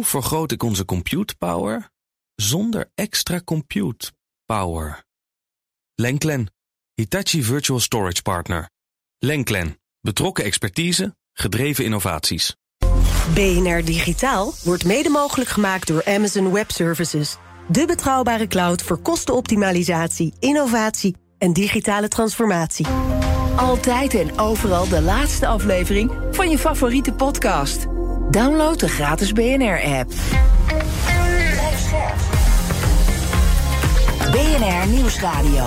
Hoe vergroot ik onze compute power zonder extra compute power? Lenklen, Hitachi Virtual Storage Partner. Lenklen, betrokken expertise, gedreven innovaties. BNR Digitaal wordt mede mogelijk gemaakt door Amazon Web Services. De betrouwbare cloud voor kostenoptimalisatie, innovatie en digitale transformatie. Altijd en overal de laatste aflevering van je favoriete podcast. Download de gratis BNR-app. BNR Nieuwsradio.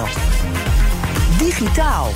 Digitaal.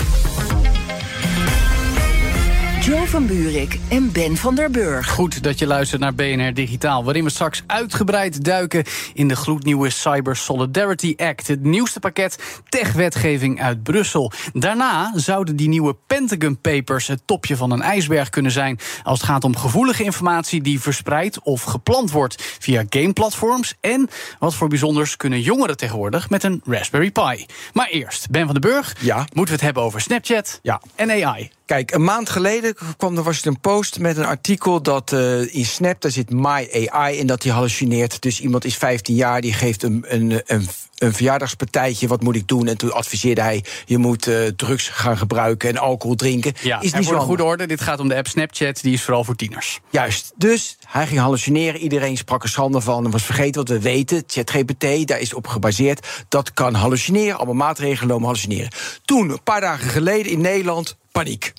Joe van Buurik en Ben van der Burg. Goed dat je luistert naar BNR Digitaal, waarin we straks uitgebreid duiken in de gloednieuwe Cyber Solidarity Act, het nieuwste pakket tech-wetgeving uit Brussel. Daarna zouden die nieuwe Pentagon Papers het topje van een ijsberg kunnen zijn als het gaat om gevoelige informatie die verspreid of gepland wordt via gameplatforms. En wat voor bijzonders kunnen jongeren tegenwoordig met een Raspberry Pi. Maar eerst, Ben van den Burg, Ja. moeten we het hebben over Snapchat Ja. en AI. Kijk, een maand geleden kwam de Washington Post met een artikel dat eh, in Snap daar zit My AI en dat die hallucineert. Dus iemand is 15 jaar, die geeft een, een, een, een verjaardagspartijtje. Wat moet ik doen? En toen adviseerde hij: je moet eh, drugs gaan gebruiken en alcohol drinken. Ja, is niet voor zo goede orde, dit gaat om de app Snapchat, die is vooral voor tieners. Juist. Dus hij ging hallucineren. Iedereen sprak er schande van en was vergeten wat we weten. ChatGPT, daar is op gebaseerd. Dat kan hallucineren. Allemaal maatregelen genomen hallucineren. Toen, een paar dagen geleden in Nederland, paniek.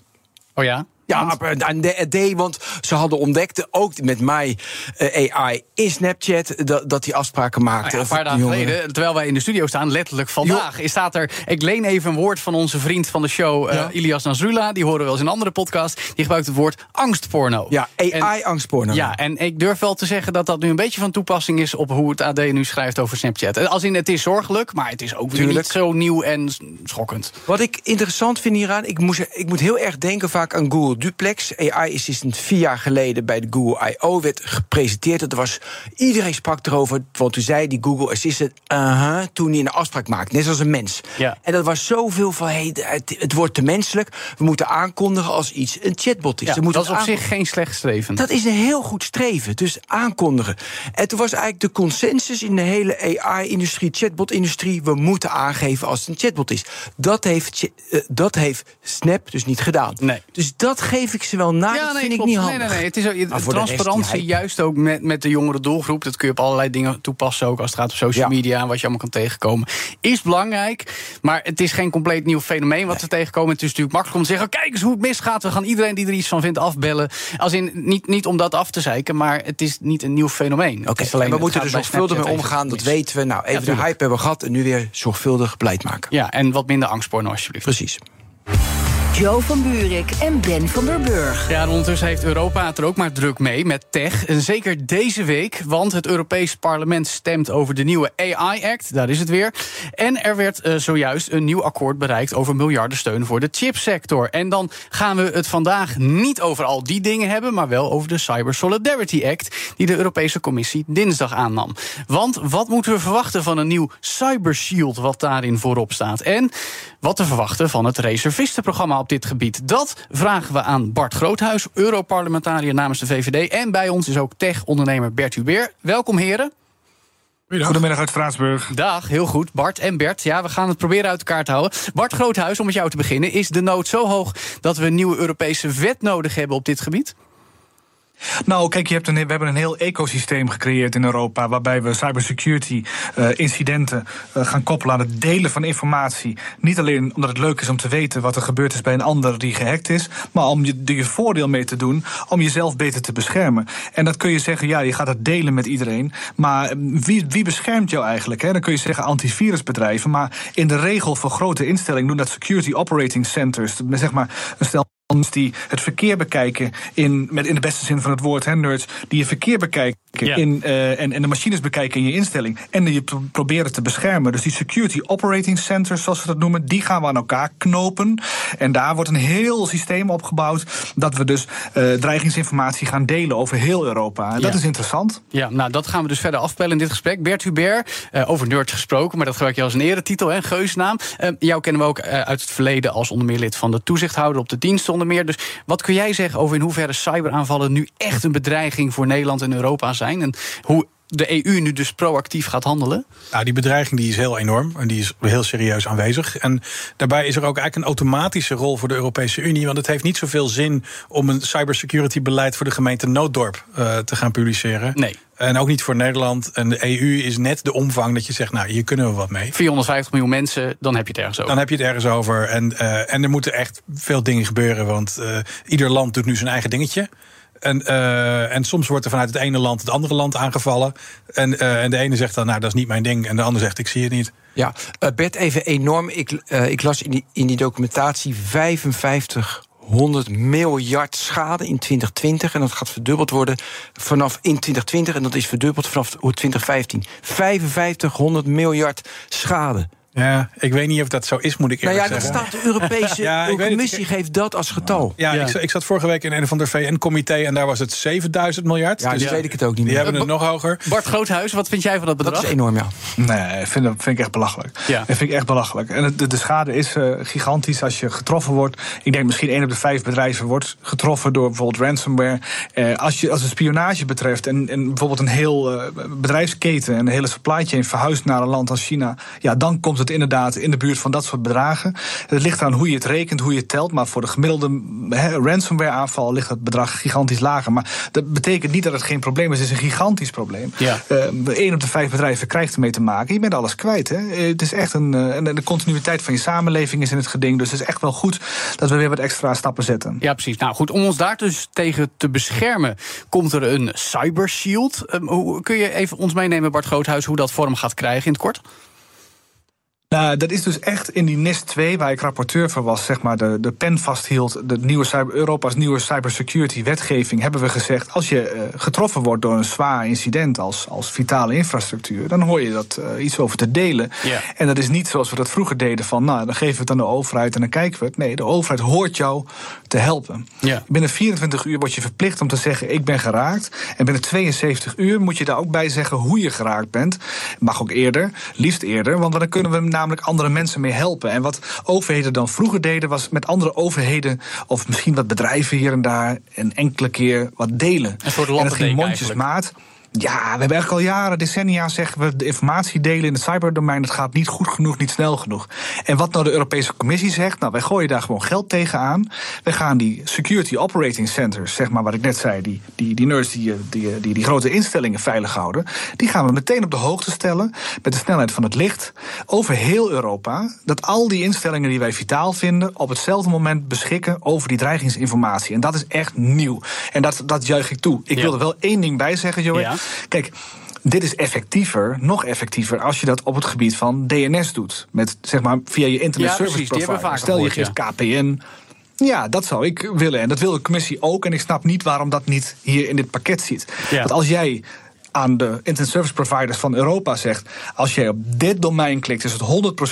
Oh ja? Ja, Want- aan de D, want ze hadden ontdekt, ook met mij eh, AI in Snapchat, dat, dat die afspraken Nou maakte. ja, een paar dagen geleden, terwijl wij in de studio staan, letterlijk vandaag, is staat er. Ik leen even een woord van onze vriend van de show, eh, Ja. Ilias Nasrullah. Die horen we wel eens in een andere podcast. Die gebruikt het woord angstporno. Ja, AI-angstporno. Ja, en ik durf wel te zeggen dat dat nu een beetje van toepassing is op hoe het AD nu schrijft over Snapchat. Eh, Als in het is zorgelijk, maar het is ook weer Tuurlijk. niet zo nieuw en schokkend. Wat ik interessant vind hieraan, ik, moest, ik moet heel erg denken vaak aan Google Duplex. AI is sinds vier jaar geleden bij de Google I.O. werd gepresenteerd. Dat was, iedereen sprak erover, want toen zei die Google Assistant... uh toen hij een afspraak maakte, net als een mens. Ja. En dat was zoveel van, hey, het, het wordt te menselijk. We moeten aankondigen als iets een chatbot is. Ja, dat is op zich geen slecht streven. Dat is een heel goed streven, dus aankondigen. En toen was eigenlijk de consensus in de hele AI-industrie, chatbot-industrie... we moeten aangeven als het een chatbot is. Dat heeft, eh, dat heeft Snap dus niet gedaan. Nee. Dus dat geef ik ze wel na, dat vind ik niet nee, handig. nee, nee. Het is ook, Maar voor de rest, transparantie, juist ook met, met de jongere doelgroep. Dat kun je op allerlei dingen toepassen, ook als het gaat om social Ja. media en wat je allemaal kan tegenkomen. Is belangrijk, maar het is geen compleet nieuw fenomeen wat we tegenkomen. Het is natuurlijk makkelijk om te zeggen: kijk eens hoe het misgaat. We gaan iedereen die er iets van vindt afbellen. Als in, niet, niet om dat af te zeiken, maar het is niet een nieuw fenomeen. Het Oké, is alleen- en we het moeten er bij zorgvuldig mee omgaan, dat mis. weten we. Nou, even de hype hebben we gehad en nu weer zorgvuldig beleid maken. Ja, en wat minder angstporno alsjeblieft. Precies. Joe van Buurik en Ben van der Burg. Ja, en ondertussen heeft Europa het er ook maar druk mee met tech. En zeker deze week, want het Europees Parlement stemt over de nieuwe AI-act. Daar is het weer. En er werd eh, zojuist een nieuw akkoord bereikt over miljardensteun voor de chipsector. En dan gaan we het vandaag niet over al die dingen hebben, maar wel over de Cyber Solidarity Act, die de Europese Commissie dinsdag aannam. Want wat moeten we verwachten van een nieuw Cyber Shield, wat daarin voorop staat? En wat te verwachten van het reservistenprogramma op dit gebied? Dat vragen we aan Bart Groothuis, Europarlementariër namens de VVD. En bij ons is ook tech-ondernemer Bert Hubert. Welkom, heren. Goedemiddag uit Straatsburg. Dag, heel goed. Bart en Bert, ja, we gaan het proberen uit elkaar te houden. Bart Groothuis, om met jou te beginnen. Is de nood zo hoog dat we een nieuwe Europese wet nodig hebben op dit gebied? Nou, kijk, je hebt een, we hebben een heel ecosysteem gecreëerd in Europa. waarbij we cybersecurity eh, incidenten eh, gaan koppelen aan het delen van informatie. Niet alleen omdat het leuk is om te weten wat er gebeurd is bij een ander die gehackt is. maar om je, je voordeel mee te doen om jezelf beter te beschermen. En dat kun je zeggen, ja, je gaat het delen met iedereen. Maar wie, wie beschermt jou eigenlijk? Hè? Dan kun je zeggen antivirusbedrijven. Maar in de regel voor grote instellingen doen dat security operating centers. Zeg maar een stel die het verkeer bekijken in, met in de beste zin van het woord, hè, nerds, die je verkeer bekijken Ja. in, eh, en, en de machines bekijken in je instelling en je pro- proberen te beschermen. Dus die security operating centers, zoals we dat noemen, die gaan we aan elkaar knopen. En daar wordt een heel systeem opgebouwd dat we dus eh, dreigingsinformatie gaan delen over heel Europa. En dat Ja. is interessant. Ja, nou, dat gaan we dus verder afpellen in dit gesprek. Bert Hubert, eh, over nerds gesproken, maar dat gebruik je als een eretitel, hè, geusnaam. Jou kennen we ook uit het verleden als onder meer lid van de toezichthouder op de diensten onder meer. Dus wat kun jij zeggen over in hoeverre cyberaanvallen nu echt een bedreiging voor Nederland en Europa zijn? Zijn. En hoe de EU nu dus proactief gaat handelen? Nou, die bedreiging die is heel enorm en die is heel serieus aanwezig. En daarbij is er ook eigenlijk een automatische rol voor de Europese Unie. Want het heeft niet zoveel zin om een cybersecurity beleid voor de gemeente Nooddorp uh, te gaan publiceren. Nee. En ook niet voor Nederland. En de EU is net de omvang dat je zegt, nou, hier kunnen we wat mee. 450 miljoen mensen, dan heb je het ergens over. Dan heb je het ergens over. En, uh, en er moeten echt veel dingen gebeuren. Want uh, ieder land doet nu zijn eigen dingetje. En, uh, en soms wordt er vanuit het ene land het andere land aangevallen. En, uh, en de ene zegt dan, nou, dat is niet mijn ding. En de ander zegt, ik zie het niet. Ja, uh, Bert, even enorm. Ik, ik las in die, in die documentatie 5500 miljard schade in 2020. En dat gaat verdubbeld worden vanaf in 2020. En dat is verdubbeld vanaf 2015. 5500 miljard schade. Ja, ik weet niet of dat zo is, moet ik eerlijk nou ja, zeggen. dat staat de Europese ja, Commissie geeft dat als getal. Ja, ja. Ik, ik, zat vorige week in een van de VN-comité en daar was het 7000 miljard. Ja, dus ja. weet ik het ook niet meer. Die hebben het nog hoger. Bart Groothuis, wat vind jij van dat bedrag? Dat is enorm, ja. Nee, vind, dat vind ik echt belachelijk. Ja. Dat vind ik echt belachelijk. En de, de schade is uh, gigantisch als je getroffen wordt. Ik denk misschien één op de vijf bedrijven wordt getroffen door bijvoorbeeld ransomware. Uh, als, je, als het spionage betreft en, en bijvoorbeeld een heel uh, bedrijfsketen... en een hele supply chain verhuist naar een land als China... ja, dan komt het inderdaad in de buurt van dat soort bedragen. Het ligt aan hoe je het rekent, hoe je het telt. Maar voor de gemiddelde ransomware aanval ligt het bedrag gigantisch lager. Maar dat betekent niet dat het geen probleem is. Het is een gigantisch probleem. Ja. Uh, op de vijf bedrijven krijgt ermee te maken. Je bent alles kwijt. Hè? Het is echt een. En de continuïteit van je samenleving is in het geding. Dus het is echt wel goed dat we weer wat extra stappen zetten. Ja, precies. Nou goed, om ons daar dus tegen te beschermen, komt er een cyber shield. Um, hoe, kun je even ons meenemen, Bart Groothuis, hoe dat vorm gaat krijgen in het kort? Nou, dat is dus echt in die NIST 2, waar ik rapporteur voor was, zeg maar, de, de pen vasthield, de nieuwe cyber, Europa's nieuwe cybersecurity wetgeving, hebben we gezegd, als je uh, getroffen wordt door een zwaar incident als, als vitale infrastructuur, dan hoor je dat uh, iets over te delen. En dat is niet zoals we dat vroeger deden, van nou, dan geven we het aan de overheid en dan kijken we het. Nee, de overheid hoort jou te helpen. Binnen 24 uur word je verplicht om te zeggen, ik ben geraakt. En binnen 72 uur moet je daar ook bij zeggen hoe je geraakt bent. Mag ook eerder, liefst eerder, want dan kunnen we namelijk andere mensen mee helpen. En wat overheden dan vroeger deden, was met andere overheden of misschien wat bedrijven hier en daar een enkele keer wat delen. Een soort en dat ging mondjesmaat. Ja, we hebben eigenlijk al jaren, decennia zeggen we... de informatie delen in het cyberdomein, dat gaat niet goed genoeg, niet snel genoeg. En wat nou de Europese Commissie zegt... nou, wij gooien daar gewoon geld tegenaan. We gaan die security operating centers, zeg maar wat ik net zei... die, die, die nerds die, die, die die grote instellingen veilig houden... die gaan we meteen op de hoogte stellen... met de snelheid van het licht, over heel Europa... dat al die instellingen die wij vitaal vinden... op hetzelfde moment beschikken over die dreigingsinformatie. En dat is echt nieuw. En dat, dat juich ik toe. Ik Ja. wil er wel één ding bij zeggen, Joey. Ja. Kijk, dit is effectiever, nog effectiever, als je dat op het gebied van DNS doet. Met zeg maar via je internet Ja, service precies, provider. Stel je geeft KPN. Ja, dat zou ik willen. En dat wil de commissie ook. En ik snap niet waarom dat niet hier in dit pakket zit. Ja. Want als jij aan de internet service providers van Europa zegt... als jij op dit domein klikt, is het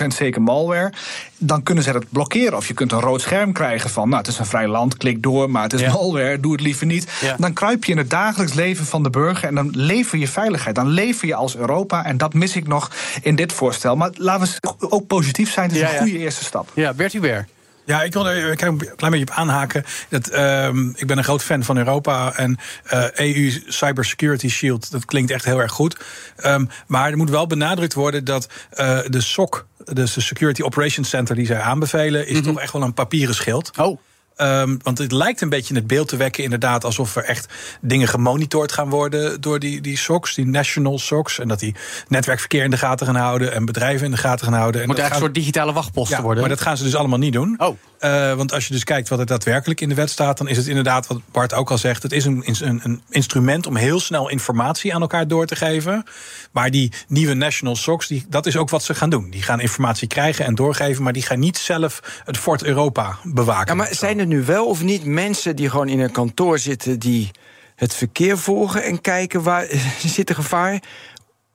100% zeker malware... dan kunnen ze dat blokkeren. Of je kunt een rood scherm krijgen van... nou, het is een vrij land, klik door, maar het is Ja. malware... doe het liever niet. Ja. Dan kruip je in het dagelijks leven van de burger... en dan lever je veiligheid. Dan lever je als Europa. En dat mis ik nog in dit voorstel. Maar laten we ook positief zijn. Het is Ja, een goede eerste stap. Ja, Bert Hubert. Ja, ik wil er een klein beetje op aanhaken. Dat, ehm, ik ben een groot fan van Europa. En eh, EU Cybersecurity Shield, dat klinkt echt heel erg goed. Ehm, maar er moet wel benadrukt worden dat eh, de SOC, dus de Security Operations Center die zij aanbevelen, is toch echt wel een papieren schild. Oh, Ehm, want het lijkt een beetje het beeld te wekken, inderdaad, alsof er echt dingen gemonitord gaan worden door die, die SOCs, die national SOCs. En dat die netwerkverkeer in de gaten gaan houden en bedrijven in de gaten gaan houden. En moet dat eigenlijk een soort digitale wachtposten ja, worden. Maar dat gaan ze dus allemaal niet doen. Oh. Eh, want als je dus kijkt wat er daadwerkelijk in de wet staat, dan is het inderdaad, wat Bart ook al zegt, het is een, een, een instrument om heel snel informatie aan elkaar door te geven. Maar die nieuwe National SOCs, die, dat is ook wat ze gaan doen. Die gaan informatie krijgen en doorgeven, maar die gaan niet zelf het Fort Europa bewaken. Ja, maar zijn er nu wel of niet mensen die gewoon in een kantoor zitten... die het verkeer volgen en kijken waar zit er gevaar?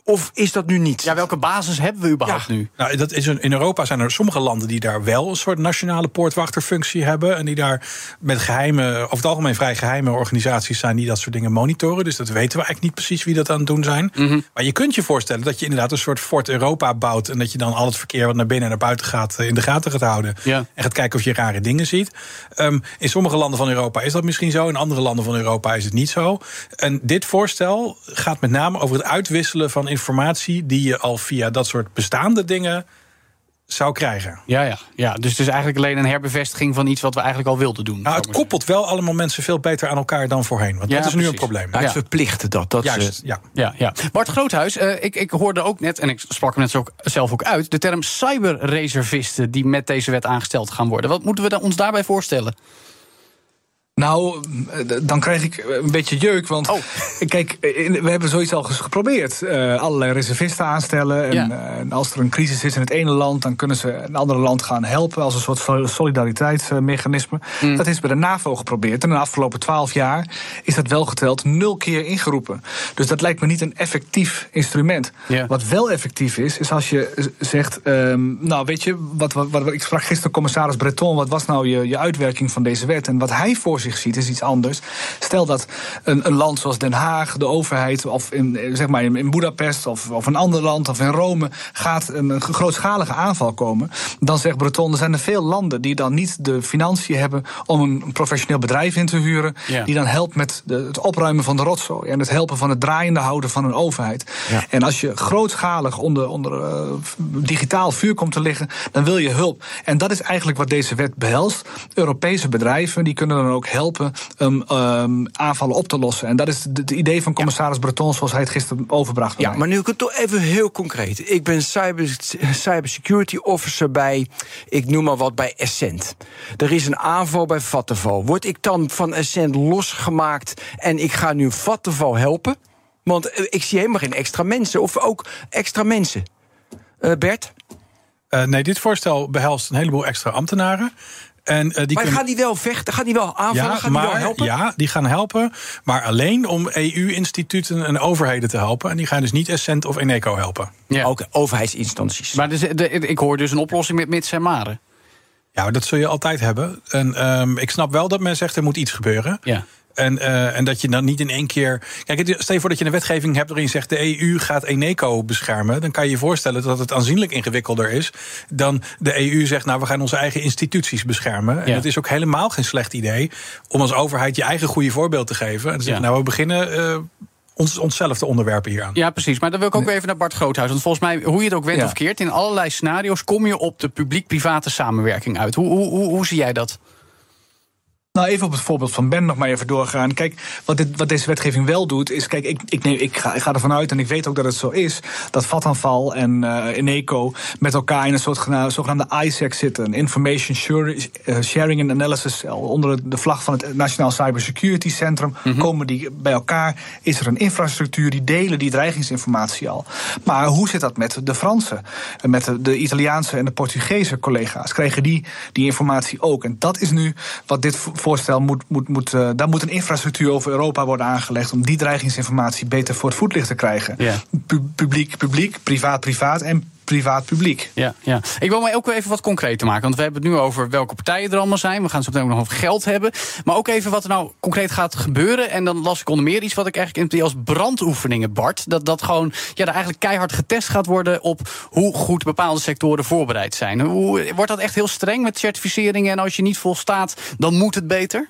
Of is dat nu niet? Ja, welke basis hebben we überhaupt nu? Nou, dat is een, in Europa zijn er sommige landen die daar wel een soort nationale poortwachterfunctie hebben. En die daar met geheime, over het algemeen vrij geheime organisaties zijn die dat soort dingen monitoren. Dus dat weten we eigenlijk niet precies wie dat aan het doen zijn. Mhm. Maar je kunt je voorstellen dat je inderdaad een soort Fort Europa bouwt. En dat je dan al het verkeer wat naar binnen en naar buiten gaat eh, in de gaten gaat houden. Ja. En gaat kijken of je rare dingen ziet. Ehm, in sommige landen van Europa is dat misschien zo. In andere landen van Europa is het niet zo. En dit voorstel gaat met name over het uitwisselen van informatie die je al via dat soort bestaande dingen zou krijgen. Ja, ja, ja, dus het is eigenlijk alleen een herbevestiging van iets wat we eigenlijk al wilden doen. Nou, het koppelt wel allemaal mensen veel beter aan elkaar dan voorheen. Want Ja, dat is nu een probleem. Ja, het Ja. verplichten dat. dat Juist, ze- ja. Ja, ja. Bart Groothuis, eh, ik, ik hoorde ook net, en ik sprak hem net zo ook, zelf ook uit... de term cyberreservisten die met deze wet aangesteld gaan worden. Wat moeten we da- ons daarbij voorstellen? Nou, eh, dan krijg ik een beetje jeuk. Want Oh. kijk, we hebben zoiets al geprobeerd. Eh, allerlei reservisten aanstellen. En, Ja. eh, en als er een crisis is in het ene land, dan kunnen ze een andere land gaan helpen. Als een soort sol- solidariteitsmechanisme. Mm. Dat is bij de NAVO geprobeerd. En in de afgelopen twaalf jaar is dat wel geteld nul keer ingeroepen. Dus dat lijkt me niet een effectief instrument. Wat wel effectief is, is als je zegt. ehm, nou, weet je, wat, wat, wat, ik sprak gisteren commissaris Breton. Wat was nou je, je uitwerking van deze wet? En wat hij voor zich ziet, is iets anders. Stel dat een, een land zoals Den Haag, de overheid, of in, eh, zeg maar in, in Budapest of, of een ander land of in Rome gaat een, een grootschalige aanval komen. Dan zegt Breton, er zijn er veel landen die dan niet de financiën hebben om een professioneel bedrijf in te huren. Ja. Die dan helpt met de, het opruimen van de rotzooi en het helpen van het draaiende houden van een overheid. Ja. En als je grootschalig onder, onder eh, digitaal vuur komt te liggen, dan wil je hulp. En dat is eigenlijk wat deze wet behelst. Europese bedrijven die kunnen dan ook helpen um, um, aanvallen op te lossen. En dat is het idee van commissaris Breton zoals hij het gisteren overbracht. Ja, mij. maar nu ik het toch even heel concreet. Ik ben cyber, cybersecurity officer bij, ik noem maar wat, bij Essent. Er is een aanval bij Vattenval. Word ik dan van Essent losgemaakt en ik ga nu Vattenval helpen? Want eh, ik zie helemaal geen extra mensen. Of ook extra mensen. Eh, Bert? Eh, nee, dit voorstel behelst een heleboel extra ambtenaren. En, eh, die maar kunnen- gaan die wel vechten? Gaan die wel aanvallen? ja, gaan maar, die wel helpen? Ja, die gaan helpen. Maar alleen om EU-instituten en overheden te helpen. En die gaan dus niet Essent of Eneco helpen. Ja. Ook overheidsinstanties. Maar dus, de, ik hoor dus een oplossing met mits en maren. Ja, dat zul je altijd hebben. En ehm, ik snap wel dat men zegt er moet iets gebeuren. Ja. En, eh, en dat je dan niet in één keer. Kijk, stel je voor dat je een wetgeving hebt waarin zegt de EU gaat Eneco beschermen. Dan kan je je voorstellen dat het aanzienlijk ingewikkelder is dan de EU zegt, nou we gaan onze eigen instituties beschermen. En het is ook helemaal geen slecht idee om als overheid je eigen goede voorbeeld te geven. En te zeggen, Ja. nou we beginnen eh, ons, onszelf te onderwerpen hieraan. Ja, precies. Maar dan wil ik ook even naar Bart Groothuis. Want volgens mij, hoe je het ook went Ja. of keert... in allerlei scenario's kom je op de publiek-private samenwerking uit. Hoe, hoe, hoe, hoe zie jij dat? Nou, even op het voorbeeld van Ben nog maar even doorgaan. Kijk, wat, dit, wat deze wetgeving wel doet, is... Kijk, ik, ik, neem, ik, ga, ik ga ervan uit, en ik weet ook dat het zo is... dat Vattenfall en eh Eneco met elkaar in een soort gena- zogenaamde ISAC zitten. Een Information eh, Sharing and Analysis Cell. Onder de vlag van het Nationaal Cybersecurity Centrum komen die bij elkaar. Is er een infrastructuur, die delen die dreigingsinformatie al. Maar hoe zit dat met de Franse, en met de, de Italiaanse en de Portugese collega's? Krijgen die die informatie ook? En dat is nu wat dit voorstel moet. moet, moet eh, daar moet een infrastructuur over Europa worden aangelegd om die dreigingsinformatie beter voor het voetlicht te krijgen. Ja. Publiek, publiek, privaat, privaat en privaat, publiek. Ja, ja. Ik wil maar ook even wat concreet te maken. Want we hebben het nu over welke partijen er allemaal zijn. We gaan het zo meteen ook nog over geld hebben. Maar ook even wat er nou concreet gaat gebeuren. En dan las ik onder meer iets wat ik eigenlijk interpreteer als brandoefeningen, Bart. Dat, dat gewoon ja, er eigenlijk keihard getest gaat worden op hoe goed bepaalde sectoren voorbereid zijn. Hoe, wordt dat echt heel streng met certificeringen? En als je niet volstaat, dan moet het beter?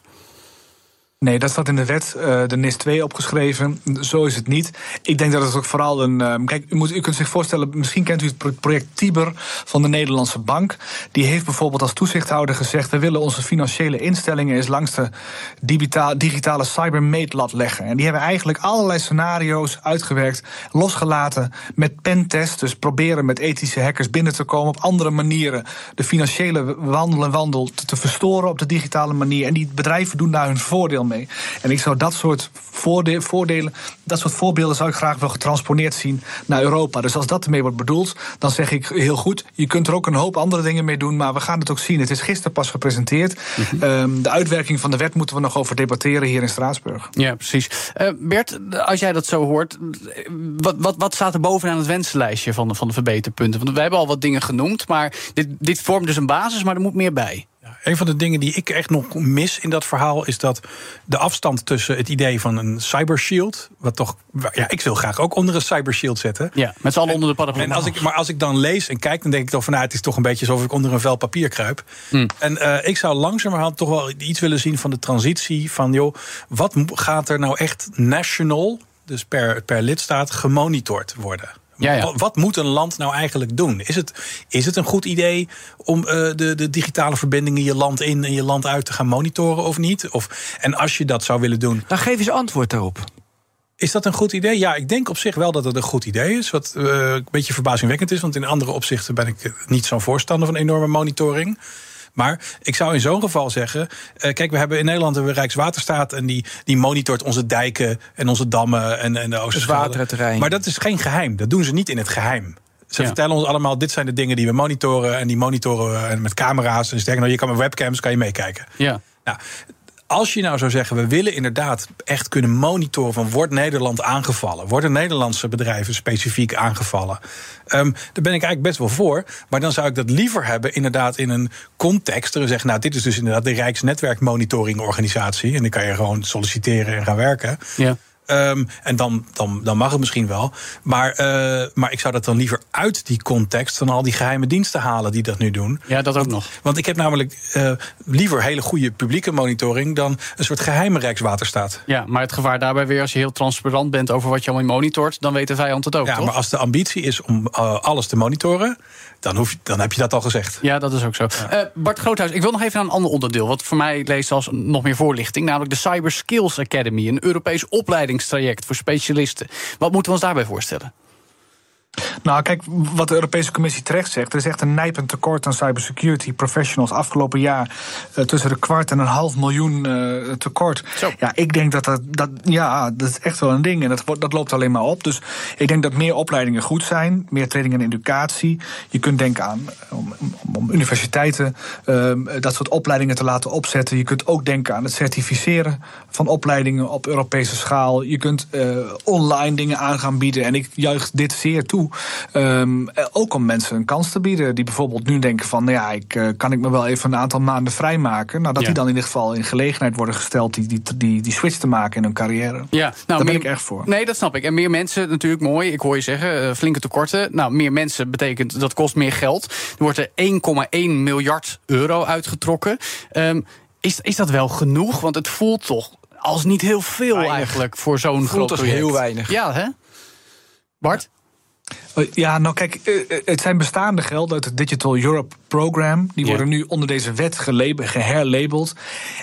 Nee, dat staat in de wet, eh, de NIS 2 opgeschreven. Zo is het niet. Ik denk dat het ook vooral een. eh, kijk, u, moet, u kunt zich voorstellen, misschien kent u het pro- project Tiber van de Nederlandse Bank. Die heeft bijvoorbeeld als toezichthouder gezegd: we willen onze financiële instellingen eens langs de digitale, digitale cybermeetlat leggen. En die hebben eigenlijk allerlei scenario's uitgewerkt, losgelaten met pentest. Dus proberen met ethische hackers binnen te komen op andere manieren. De financiële wandel en wandel te, te verstoren op de digitale manier. En die bedrijven doen daar hun voordeel mee. En ik zou dat soort voordelen, dat soort voorbeelden zou ik graag wel getransponeerd zien naar Europa. Dus als dat ermee wordt bedoeld, dan zeg ik heel goed, je kunt er ook een hoop andere dingen mee doen, maar we gaan het ook zien. Het is gisteren pas gepresenteerd. Mhm. Ehm, de uitwerking van de wet moeten we nog over debatteren hier in Straatsburg. Ja, precies. Uh, Bert, als jij dat zo hoort, wat, wat, wat staat er bovenaan het wensenlijstje van de, van de verbeterpunten? Want wij hebben al wat dingen genoemd, maar dit, dit vormt dus een basis, maar er moet meer bij. Ja, een van de dingen die ik echt nog mis in dat verhaal is dat de afstand tussen het idee van een cybershield, wat toch, ja, ik wil graag ook onder een cybershield zetten. Ja, met z'n allen onder de paraplu. En als ik, maar als ik dan lees en kijk, dan denk ik toch van, nou, het is toch een beetje alsof ik onder een vel papier kruip. Hmm. En uh, ik zou langzamerhand toch wel iets willen zien van de transitie van, joh, wat gaat er nou echt national, dus per, per lidstaat, gemonitord worden? Ja, Wat moet een land nou eigenlijk doen? Is het, is het een goed idee om uh, de, de digitale verbindingen je land in en je land uit te gaan monitoren of niet? Of, en als je dat zou willen doen. Dan geef eens antwoord daarop. Is dat een goed idee? Ja, ik denk op zich wel dat het een goed idee is. Wat uh, een beetje verbazingwekkend is, want in andere opzichten ben ik niet zo'n voorstander van enorme monitoring. Maar ik zou in zo'n geval zeggen. Uh, kijk, we hebben in Nederland een Rijkswaterstaat. En die, die monitort onze dijken en onze dammen en, en de Oosterschelde. Maar dat is geen geheim. Dat doen ze niet in het geheim. Ze vertellen ons allemaal, dit zijn de dingen die we monitoren. En die monitoren we met camera's. En ze zeggen, nou, je kan met webcams kan je meekijken. Ja. Nou, als je nou zou zeggen, we willen inderdaad echt kunnen monitoren van wordt Nederland aangevallen? Worden Nederlandse bedrijven specifiek aangevallen? Um, daar ben ik eigenlijk best wel voor. Maar dan zou ik dat liever hebben, inderdaad, in een context. Er zeggen, nou, dit is dus inderdaad de Rijksnetwerkmonitoringorganisatie. En dan kan je gewoon solliciteren en gaan werken. Ja. Um, en dan, dan, dan mag het misschien wel. Maar, uh, maar ik zou dat dan liever uit die context van al die geheime diensten halen die dat nu doen. Ja, dat ook nog. Want ik heb namelijk uh, liever hele goede publieke monitoring dan een soort geheime Rijkswaterstaat. Ja, maar het gevaar daarbij weer, als je heel transparant bent over wat je allemaal monitort, dan weet de vijand het ook. Ja, maar als de ambitie is om uh, alles te monitoren, dan, hoef je, dan heb je dat al gezegd. Ja, dat is ook zo. Ja. Uh, Bart Groothuis, ik wil nog even naar een ander onderdeel. Wat voor mij leest als nog meer voorlichting. Namelijk de Cyber Skills Academy. Een Europees opleidingstraject voor specialisten. Wat moeten we ons daarbij voorstellen? Nou, kijk, wat de Europese Commissie terecht zegt. Er is echt een nijpend tekort aan cybersecurity professionals. Afgelopen jaar uh, tussen de kwart en een half miljoen uh, tekort. Zo. Ja, ik denk dat dat, dat. Ja, dat is echt wel een ding. En dat, dat loopt alleen maar op. Dus ik denk dat meer opleidingen goed zijn. Meer training en educatie. Je kunt denken aan om, om, universiteiten uh, dat soort opleidingen te laten opzetten. Je kunt ook denken aan het certificeren van opleidingen op Europese schaal. Je kunt online dingen aan gaan bieden. En ik juich dit zeer toe. Um, ook om mensen een kans te bieden. Die bijvoorbeeld nu denken van, nou ja, ik, uh, kan ik me wel even een aantal maanden vrijmaken. Nou, dat ja. die dan in ieder geval in gelegenheid worden gesteld die, die, die, die switch te maken in hun carrière. Ja, nou, Daar ben ik echt voor. Nee, dat snap ik. En meer mensen, natuurlijk mooi. Ik hoor je zeggen, uh, flinke tekorten. Nou, meer mensen betekent dat kost meer geld. Er wordt er 1,1 miljard euro uitgetrokken. Um, is, is dat wel genoeg? Want het voelt toch als niet heel veel weinig. eigenlijk voor zo'n groot als project. heel weinig. Ja, hè? Bart? Ja, nou kijk, het zijn bestaande gelden uit het Digital Europe Program. Die worden ja. nu onder deze wet geherlabeld.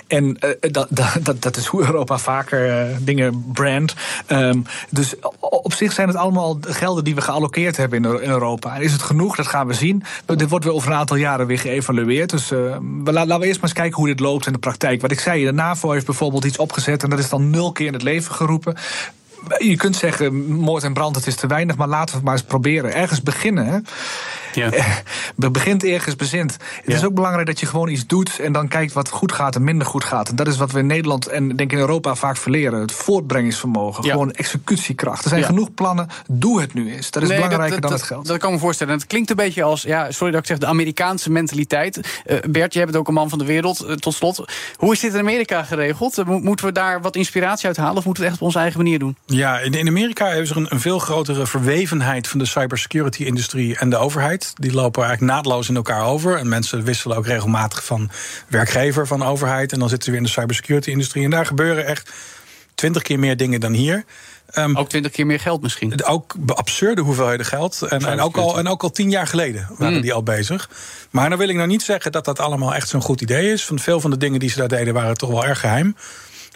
En uh, dat, dat, dat is hoe Europa vaker uh, dingen brandt. Um, dus op zich zijn het allemaal gelden die we gealloceerd hebben in, in Europa. En is het genoeg? Dat gaan we zien. Dit wordt weer over een aantal jaren weer geëvalueerd. Dus uh, we, laten we eerst maar eens kijken hoe dit loopt in de praktijk. Wat ik zei, de NAVO heeft bijvoorbeeld iets opgezet... en dat is dan nul keer in het leven geroepen je kunt zeggen, moord en brand, het is te weinig, maar laten we het maar eens proberen. Ergens beginnen. Ja. Begint ergens bezint. Het ja. is ook belangrijk dat je gewoon iets doet en dan kijkt wat goed gaat en minder goed gaat. En dat is wat we in Nederland en denk ik in Europa vaak verleren. Het voortbrengingsvermogen, ja. gewoon executiekracht. Er zijn genoeg plannen, doe het nu eens. Dat is nee, belangrijker dat, dat, dan het geld. Dat kan me voorstellen. En het klinkt een beetje als, ja, sorry dat ik zeg, de Amerikaanse mentaliteit. Uh, Bert, jij bent ook een man van de wereld, uh, tot slot. Hoe is dit in Amerika geregeld? Moeten we daar wat inspiratie uit halen of moeten we het echt op onze eigen manier doen? Ja, in, in Amerika hebben ze een, een veel grotere verwevenheid van de cybersecurity-industrie en de overheid. Die lopen eigenlijk naadloos in elkaar over. En mensen wisselen ook regelmatig van werkgever, van overheid. En dan zitten ze weer in de cybersecurity-industrie. En daar gebeuren echt twintig keer meer dingen dan hier. Um, ook twintig keer meer geld misschien. Ook absurde hoeveelheden geld. En, en, ook, al, en ook al tien jaar geleden waren mm. die al bezig. Maar dan wil ik nou niet zeggen dat dat allemaal echt zo'n goed idee is. Van veel van de dingen die ze daar deden waren toch wel erg geheim.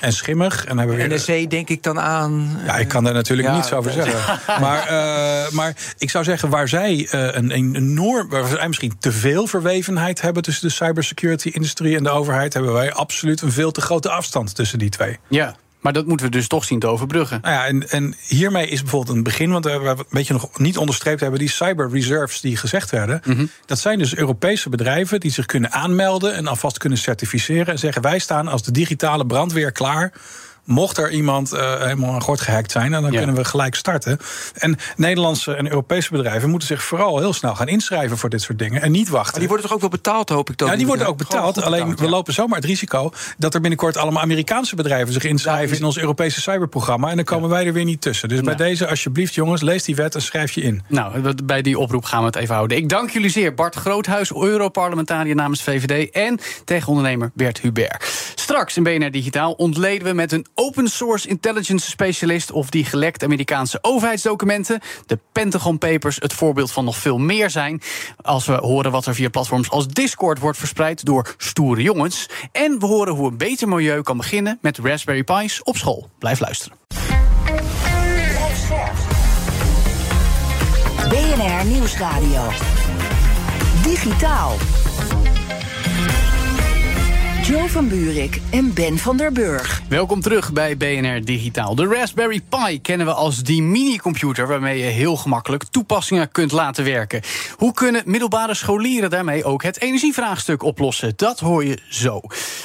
En schimmig. En hebben we weer NSC denk ik dan aan. Ja, ik kan daar natuurlijk Ja, niets over zeggen. Maar, eh, maar ik zou zeggen, waar zij eh, een, een enorm, waar zij misschien te veel verwevenheid hebben tussen de cybersecurity-industrie en de overheid, hebben wij absoluut een veel te grote afstand tussen die twee. Ja, maar dat moeten we dus toch zien te overbruggen. Nou ja, en, en hiermee is bijvoorbeeld een begin, want we hebben een beetje nog niet onderstreept hebben, die cyber reserves die gezegd werden. Dat zijn dus Europese bedrijven die zich kunnen aanmelden en alvast kunnen certificeren en zeggen: wij staan als de digitale brandweer klaar. Mocht er iemand eh, helemaal aan gort gehackt zijn, dan Ja. kunnen we gelijk starten. En Nederlandse en Europese bedrijven moeten zich vooral heel snel gaan inschrijven voor dit soort dingen en niet wachten. Maar die worden toch ook wel betaald, hoop ik dan? Ja, die worden ook betaald. Alleen betaald, we lopen zomaar het risico dat er binnenkort allemaal Amerikaanse bedrijven zich inschrijven is- in ons Europese cyberprogramma. En dan komen wij er weer niet tussen. Dus bij Nou. deze, alsjeblieft, jongens, lees die wet en schrijf je in. Nou, bij die oproep gaan we het even houden. Ik dank jullie zeer. Bart Groothuis, Europarlementariër namens VVD... en tegenondernemer Bert Hubert. Straks in BNR Digitaal ontleden we met een open source intelligence specialist... of die gelekte Amerikaanse overheidsdocumenten... de Pentagon Papers het voorbeeld van nog veel meer zijn... als we horen wat er via platforms als Discord wordt verspreid... door stoere jongens. En we horen hoe een beter milieu kan beginnen met Raspberry Pis op school. Blijf luisteren. BNR Nieuwsradio. Digitaal. Joe van Buurik en Ben van der Burg. Welkom terug bij BNR Digitaal. De Raspberry Pi kennen we als die mini-computer waarmee je heel gemakkelijk toepassingen kunt laten werken. Hoe kunnen middelbare scholieren daarmee ook het energievraagstuk oplossen? Dat hoor je zo.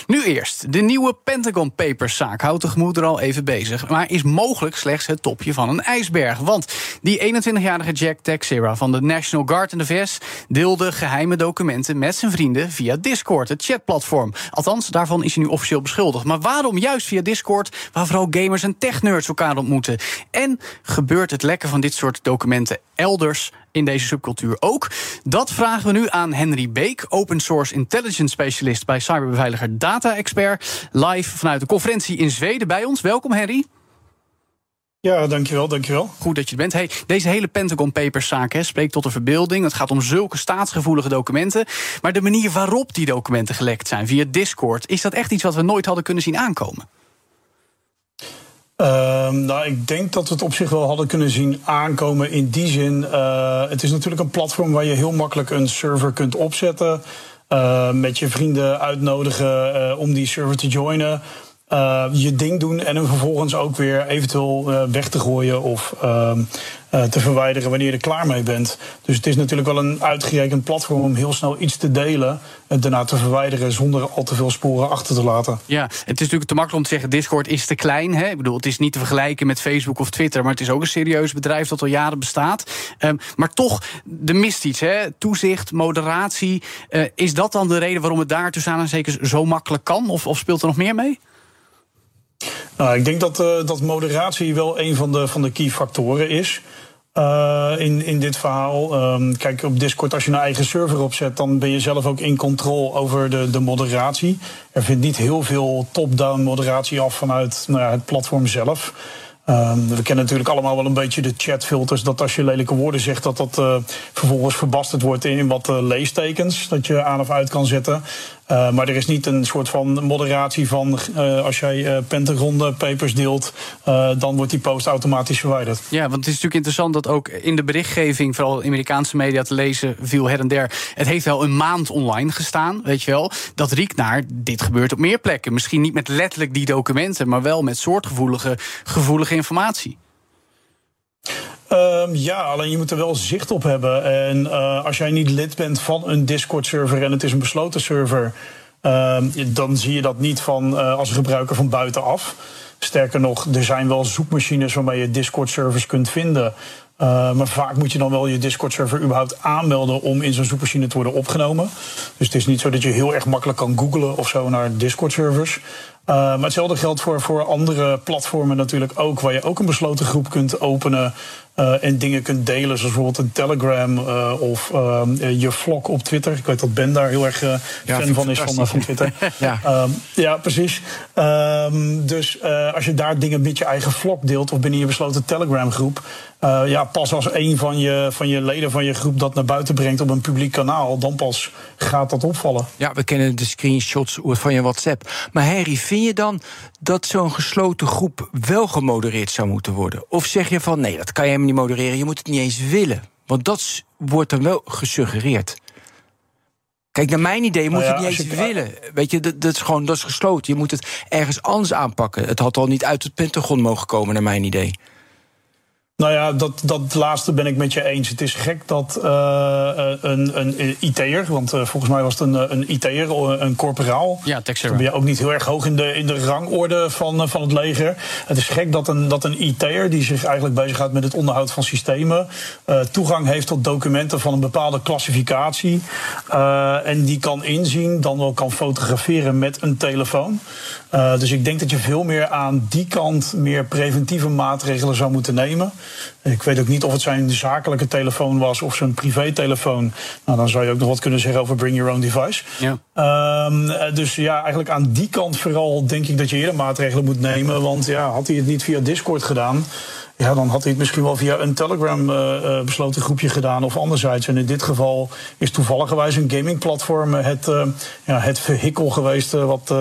Nu eerst, de nieuwe Pentagon Papers zaak houdt de gemoed er al even bezig, maar is mogelijk slechts het topje van een ijsberg. Want die 21-jarige Jack Texera van de National Guard in de VS deelde geheime documenten met zijn vrienden via Discord, het chatplatform. Daarvan is hij nu officieel beschuldigd. Maar waarom juist via Discord, waar vooral gamers en technerds elkaar ontmoeten? En gebeurt het lekken van dit soort documenten elders in deze subcultuur ook? Dat vragen we nu aan Henry Beek, open source intelligence specialist bij cyberbeveiliger Data Expert, live vanuit de conferentie in Zweden bij ons. Welkom Henry. Ja, dankjewel, dankjewel. Goed dat je er bent. Hey, deze hele Pentagon Papers zaak hè, spreekt tot de verbeelding. Het gaat om zulke staatsgevoelige documenten. Maar de manier waarop die documenten gelekt zijn, via Discord, is dat echt iets wat we nooit hadden kunnen zien aankomen? Ehm, nou, ik denk dat we het op zich wel hadden kunnen zien aankomen in die zin. eh, het is natuurlijk een platform waar je heel makkelijk een server kunt opzetten. eh, met je vrienden uitnodigen eh, om die server te joinen. Eh, je ding doen en hem vervolgens ook weer eventueel eh, weg te gooien of ehm, eh, te verwijderen wanneer je er klaar mee bent. Dus het is natuurlijk wel een uitgerekend platform om heel snel iets te delen en daarna te verwijderen zonder al te veel sporen achter te laten. Ja, het is natuurlijk te makkelijk om te zeggen: Discord is te klein. Hè? Ik bedoel, het is niet te vergelijken met Facebook of Twitter, maar het is ook een serieus bedrijf dat al jaren bestaat. Ehm, maar toch, er mist iets. Hè? Toezicht, moderatie. Is dat dan de reden waarom het daar tussen aanhalingstekens zo makkelijk kan? Of, of speelt er nog meer mee? Nou, ik denk dat, eh, dat moderatie wel een van de, van de key factoren is. eh, in, in dit verhaal. Ehm, kijk, op Discord, als je een eigen server opzet, dan ben je zelf ook in controle over de, de moderatie. Er vindt niet heel veel top-down moderatie af vanuit nou ja, het platform zelf. Ehm, we kennen natuurlijk allemaal wel een beetje de chatfilters. Dat als je lelijke woorden zegt, dat dat eh, vervolgens verbasterd wordt in wat leestekens. Dat je aan of uit kan zetten. Eh, maar er is niet een soort van moderatie van eh, als jij eh Pentagon papers deelt, dan wordt die post automatisch verwijderd. Ja, want het is natuurlijk interessant dat ook in de berichtgeving, vooral Amerikaanse media te lezen, viel her en der. Het heeft wel een maand online gestaan, weet je wel. Dat riekt naar dit gebeurt op meer plekken. Misschien niet met letterlijk die documenten, maar wel met soortgevoelige gevoelige informatie. Ehm, ja, alleen je moet er wel zicht op hebben. En eh, als jij niet lid bent van een Discord-server en het is een besloten server, ehm, dan zie je dat niet van, eh, als gebruiker van buitenaf. Sterker nog, er zijn wel zoekmachines waarmee je Discord-servers kunt vinden. Uh, maar vaak moet je dan wel je Discord-server überhaupt aanmelden om in zo'n zoekmachine te worden opgenomen. Dus het is niet zo dat je heel erg makkelijk kan googlen of zo naar Discord-servers. Uh, maar hetzelfde geldt voor, voor andere platformen natuurlijk ook, waar je ook een besloten groep kunt openen. Uh, en dingen kunt delen, zoals bijvoorbeeld een Telegram uh, of je vlog op Twitter. Ik weet dat Ben daar heel erg ja, fan van is van, van Twitter. ja. Um, ja, precies. Um, dus als je daar dingen met je eigen vlog deelt of binnen je besloten Telegram groep. ja, pas als een van je, van je leden van je groep dat naar buiten brengt op een publiek kanaal, dan pas gaat dat opvallen. Ja, we kennen de screenshots van je WhatsApp. Maar Harry, vind je dan dat zo'n gesloten groep wel gemodereerd zou moeten worden? Of zeg je van nee, dat kan je helemaal niet modereren, je moet het niet eens willen? Want dat wordt dan wel gesuggereerd. Kijk, naar mijn idee moet je Nou ja, het niet eens je- willen. Weet je, dat, dat is gewoon dat is gesloten. Je moet het ergens anders aanpakken. Het had al niet uit het Pentagon mogen komen, naar mijn idee. Nou ja, dat, dat laatste ben ik met je eens. Het is gek dat eh, een, een IT'er, want eh, volgens mij was het een, een IT'er, een corporaal. Ja, Dan ben je ook niet heel erg hoog in de, in de rangorde van, eh, van het leger. Het is gek dat een, dat een IT'er, die zich eigenlijk bezighoudt met het onderhoud van systemen, eh, toegang heeft tot documenten van een bepaalde klassificatie. eh, en die kan inzien, dan wel kan fotograferen met een telefoon. Eh, dus ik denk dat je veel meer aan die kant meer preventieve maatregelen zou moeten nemen. Ik weet ook niet of het zijn zakelijke telefoon was of zijn privételefoon. Nou, dan zou je ook nog wat kunnen zeggen over bring your own device. Ja. Ehm, eh, dus ja, eigenlijk aan die kant vooral denk ik dat je eerder maatregelen moet nemen. Want ja, had hij het niet via Discord gedaan. Ja, dan had hij het misschien wel via een Telegram eh, eh, besloten groepje gedaan of anderzijds. En in dit geval is toevalligerwijs een gamingplatform het, ja, het vehikel geweest wat,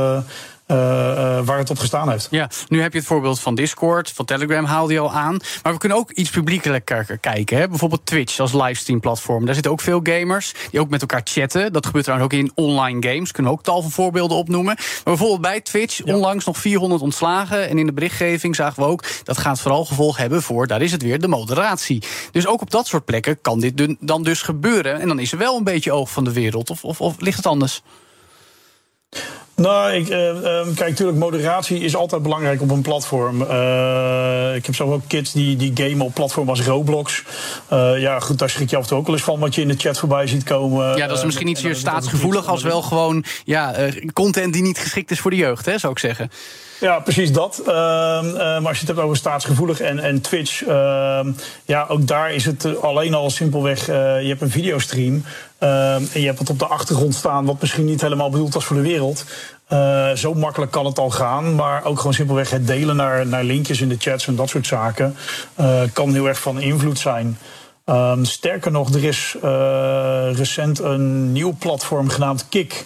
eh, eh, waar het op gestaan heeft. Ja, nu heb je het voorbeeld van Discord, van Telegram haalde je al aan. Maar we kunnen ook iets publiekelijker kijken. Hè? Bijvoorbeeld Twitch als livestream-platform. Daar zitten ook veel gamers die ook met elkaar chatten. Dat gebeurt trouwens ook in online games. Kunnen we ook tal van voorbeelden opnoemen. Maar bijvoorbeeld bij Twitch onlangs nog 400 ontslagen. En in de berichtgeving zagen we ook dat gaat vooral gevolg hebben voor, daar is het weer, de moderatie. Dus ook op dat soort plekken kan dit dan dus gebeuren. En dan is er wel een beetje oog van de wereld. Of, of, of ligt het anders? Nou, ik, eh, ehm, kijk, natuurlijk, moderatie is altijd belangrijk op een platform. Eh, ik heb zelf ook kids die, die gamen op platform als Roblox. Eh, ja, goed, daar schrik je af en toe ook wel eens van wat je in de chat voorbij ziet komen. Ja, dat is misschien niet en zeer dan is het ook staatsgevoelig als wel gewoon ja, content die niet geschikt is voor de jeugd, hè, zou ik zeggen. Ja, precies dat. Ehm, eh, maar als je het hebt over staatsgevoelig en, en Twitch, ehm, ja, ook daar is het alleen al simpelweg. eh, je hebt een videostream ehm, en je hebt het op de achtergrond staan, wat misschien niet helemaal bedoeld was voor de wereld. Eh, zo makkelijk kan het al gaan, maar ook gewoon simpelweg het delen naar, naar linkjes in de chats en dat soort zaken eh, kan heel erg van invloed zijn. Ehm, sterker nog, er is recent een nieuw platform genaamd Kik.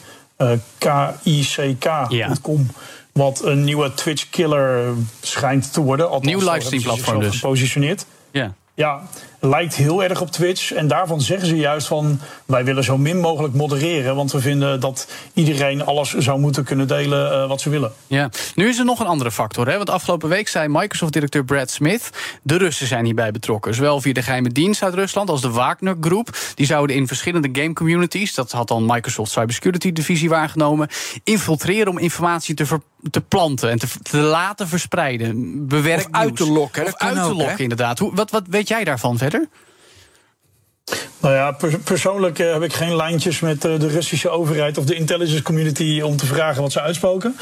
K-I-C-K.com. Wat een nieuwe Twitch-killer schijnt te worden. Althans, Nieuw livestream-platform dus. Gepositioneerd. Ja. Ja, lijkt heel erg op Twitch. En daarvan zeggen ze juist van... wij willen zo min mogelijk modereren... want we vinden dat iedereen alles zou moeten kunnen delen eh, wat ze willen. Ja, nu is er nog een andere factor. Hè? Want afgelopen week zei Microsoft-directeur Brad Smith... de Russen zijn hierbij betrokken. Zowel via de geheime dienst uit Rusland als de Wagner Groep. Die zouden in verschillende game communities... dat had dan Microsoft Cybersecurity Divisie waargenomen... infiltreren om informatie te, te planten en te, te laten verspreiden. Bewerkt Of uit te lokken, Of uit te hè? lokken, inderdaad. Hoe, wat, wat weet jij daarvan verder? Nou ja, per- persoonlijk eh, heb ik geen lijntjes met eh, de Russische overheid of de intelligence community om te vragen wat ze uitspoken.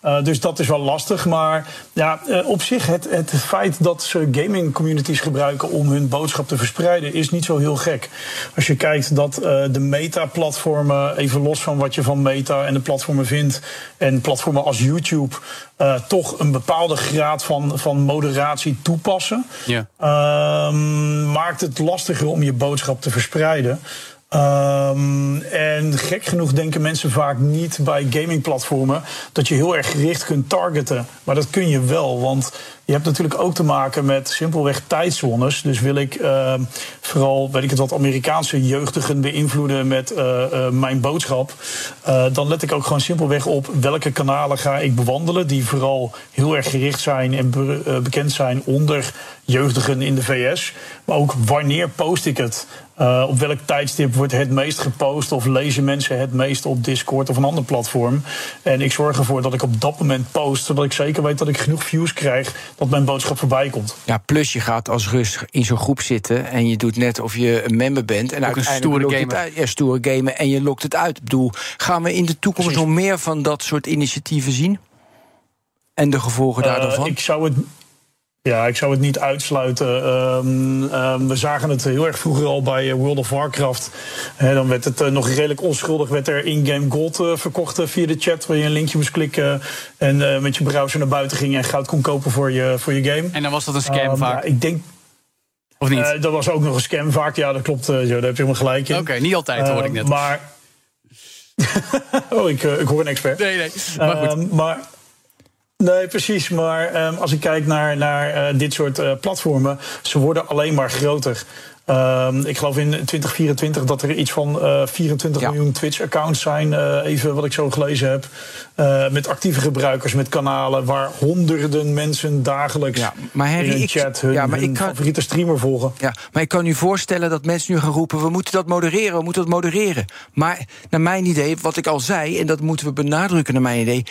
Eh, dus dat is wel lastig. Maar ja, op zich, het, het feit dat ze gaming communities gebruiken om hun boodschap te verspreiden, is niet zo heel gek. Als je kijkt dat de meta-platformen, even los van wat je van meta en de platformen vindt, en platformen als YouTube. Eh, toch een bepaalde graad van, van moderatie toepassen. Ja. Ehm, maakt het lastiger om je boodschap te verspreiden. Ehm, en gek genoeg denken mensen vaak niet bij gamingplatformen dat je heel erg gericht kunt targeten. Maar dat kun je wel, want je hebt natuurlijk ook te maken met simpelweg tijdzones. Dus wil ik ehm, vooral, weet ik het wat, Amerikaanse jeugdigen beïnvloeden met eh, eh, mijn boodschap. eh, dan let ik ook gewoon simpelweg op welke kanalen ga ik bewandelen. Die vooral heel erg gericht zijn en be- bekend zijn onder jeugdigen in de VS. Maar ook wanneer post ik het? Op welk tijdstip wordt het meest gepost? Of lezen mensen het meest op Discord of een ander platform? En ik zorg ervoor dat ik op dat moment post, zodat ik zeker weet dat ik genoeg views krijg dat mijn boodschap voorbij komt. Ja, plus je gaat als Rus in zo'n groep zitten en je doet net of je een member bent. En Ook een stoere gamer. uit. Ja, stoere gamen en je lokt het uit. Ik bedoel, gaan we in de toekomst Precies. nog meer van dat soort initiatieven zien? En de gevolgen Eh, daarvan? ik zou het. Ja, ik zou het niet uitsluiten. Ehm, ehm, we zagen het heel erg vroeger al bij eh, World of Warcraft. Hè, dan werd het eh, nog redelijk onschuldig. Werd er in-game gold eh, verkocht via de chat. Waar je een linkje moest klikken. En met je browser naar buiten ging en goud kon kopen voor je, voor je game. En dan was dat een scam Ehm, vaak, ja, ik denk. of niet? dat was ook nog een scam vaak. Ja, dat klopt. Jo, daar heb je helemaal gelijk in. Oké, niet altijd hoor ik net. Maar. oh, ik, ik hoor een expert. nee, nee. Maar goed. Maar Nee, precies. Maar um, als ik kijk naar, naar uh, dit soort uh, platformen, ze worden alleen maar groter. Um, ik geloof in 2024 dat er iets van uh, 24 ja. miljoen Twitch-accounts zijn. Uh, even wat ik zo gelezen heb. Uh, met actieve gebruikers, met kanalen waar honderden mensen dagelijks ja, maar Harry, in een chat hun, ja, maar hun ik kan, favoriete streamer volgen. Ja, maar ik kan u voorstellen dat mensen nu gaan roepen: we moeten dat modereren, we moeten dat modereren. Maar naar mijn idee, wat ik al zei, en dat moeten we benadrukken naar mijn idee.